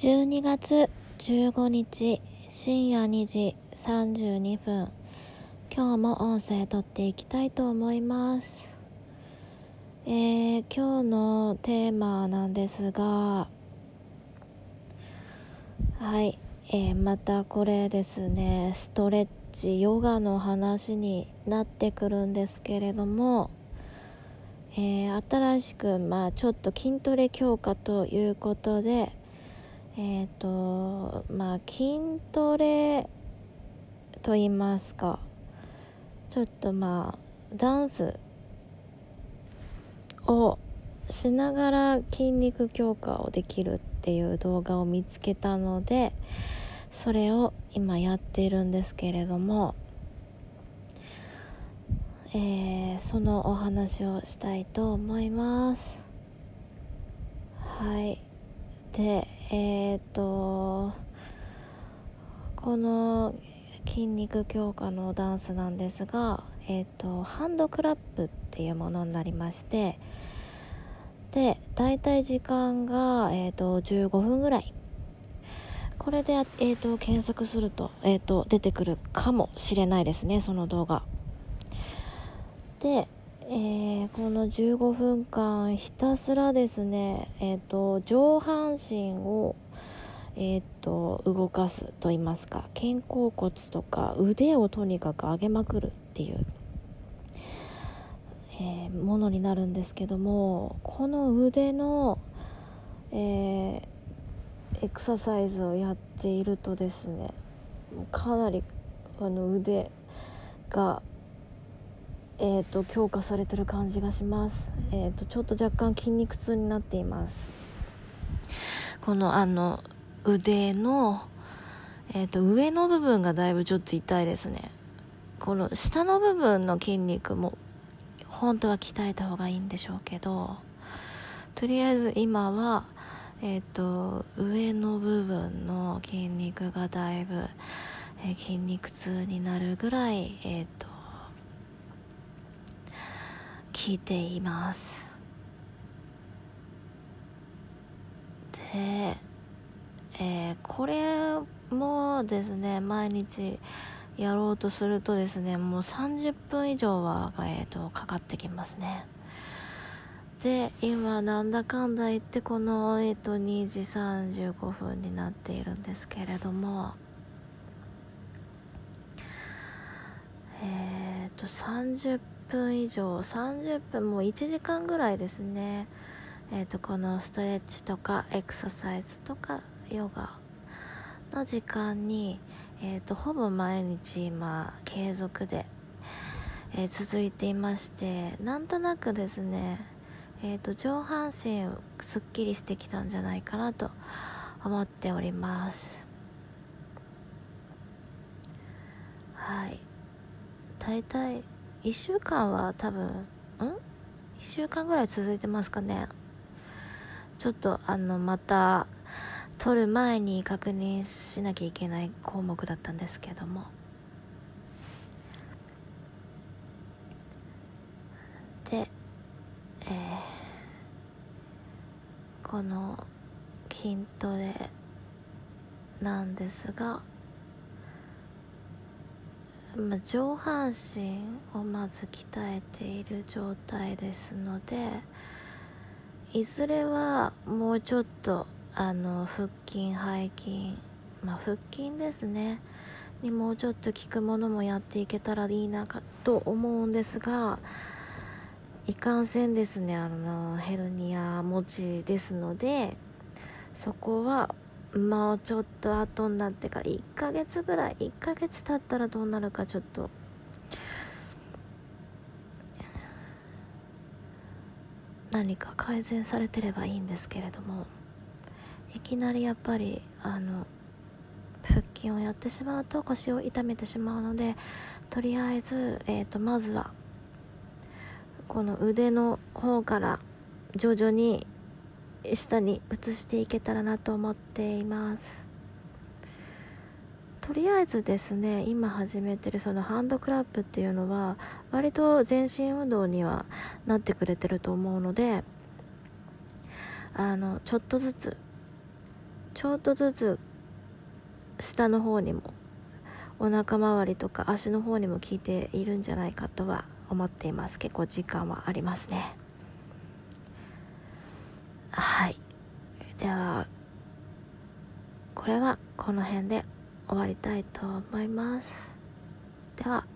12月15日深夜2時32分。今日も音声撮っていきたいと思います。えー、今日のテーマなんですがはい、えー、またこれですねストレッチヨガの話になってくるんですけれどもえー、新しく、まあ、ちょっと筋トレ強化ということで、えっ、ー、とまあ筋トレと言いますかちょっとまあダンスをしながら筋肉強化をできるっていう動画を見つけたのでそれを今やっているんですけれども、えー、そのお話をしたいと思います。はい。でえっ、ー、とこの筋肉強化のダンスなんですが、えーと、ハンドクラップっていうものになりましてで大体時間が、えーと、15分ぐらい。これで、えーと、検索すると,、えー、と出てくるかもしれないですねその動画。でえー、この15分間ひたすらですね、えーと、上半身を、えーと、動かすと言いますか肩甲骨とか腕をとにかく上げまくるっていう、えー、ものになるんですけどもこの腕の、えー、エクササイズをやっているとですねかなりあの腕がえーと、強化されてる感じがします、えーと、ちょっと若干筋肉痛になっています。このあの腕の、えーと、上の部分がだいぶちょっと痛いですね。この下の部分の筋肉も本当は鍛えた方がいいんでしょうけどとりあえず今はえっ、ー、と上の部分の筋肉がだいぶ、えー、筋肉痛になるぐらいえっ、ー、と聞いています。で、えー、これもですね毎日やろうとするとですねもう30分以上は、えーと、かかってきますね。で今なんだかんだ言ってこの、えーと、2時35分になっているんですけれどもえっ、ー、と30分分以上30分もう1時間ぐらいですね。えーと、このストレッチとかエクササイズとかヨガの時間に、えーと、ほぼ毎日今継続で、えー、続いていましてなんとなくですね、えーと上半身すっきりしてきたんじゃないかなと思っております。はい。大体1週間は多分ん？1週間ぐらい続いてますかね。ちょっとあのまた撮る前に確認しなきゃいけない項目だったんですけども。で、えー、この筋トレなんですがまあ、上半身をまず鍛えている状態ですのでいずれはもうちょっとあの腹筋背筋まあ腹筋ですね。にもうちょっと効くものもやっていけたらいいなかと思うんですがいかんせんですね。あのヘルニア持ちですのでそこはもうちょっと後になってから1ヶ月ぐらい1ヶ月経ったらどうなるかちょっと。何か改善されてればいいんですけれども。いきなりやっぱりあの腹筋をやってしまうと腰を痛めてしまうのでとりあえず、えーとまずはこの腕の方から徐々に下に移していけたらなと思っています。とりあえずですね今始めてるそのハンドクラップっていうのは割と全身運動にはなってくれてると思うのであのちょっとずつちょっとずつ下の方にもお腹周りとか足の方にも効いているんじゃないかとは思っています。結構時間はありますね。はい。ではこれはこの辺で終わりたいと思います。では。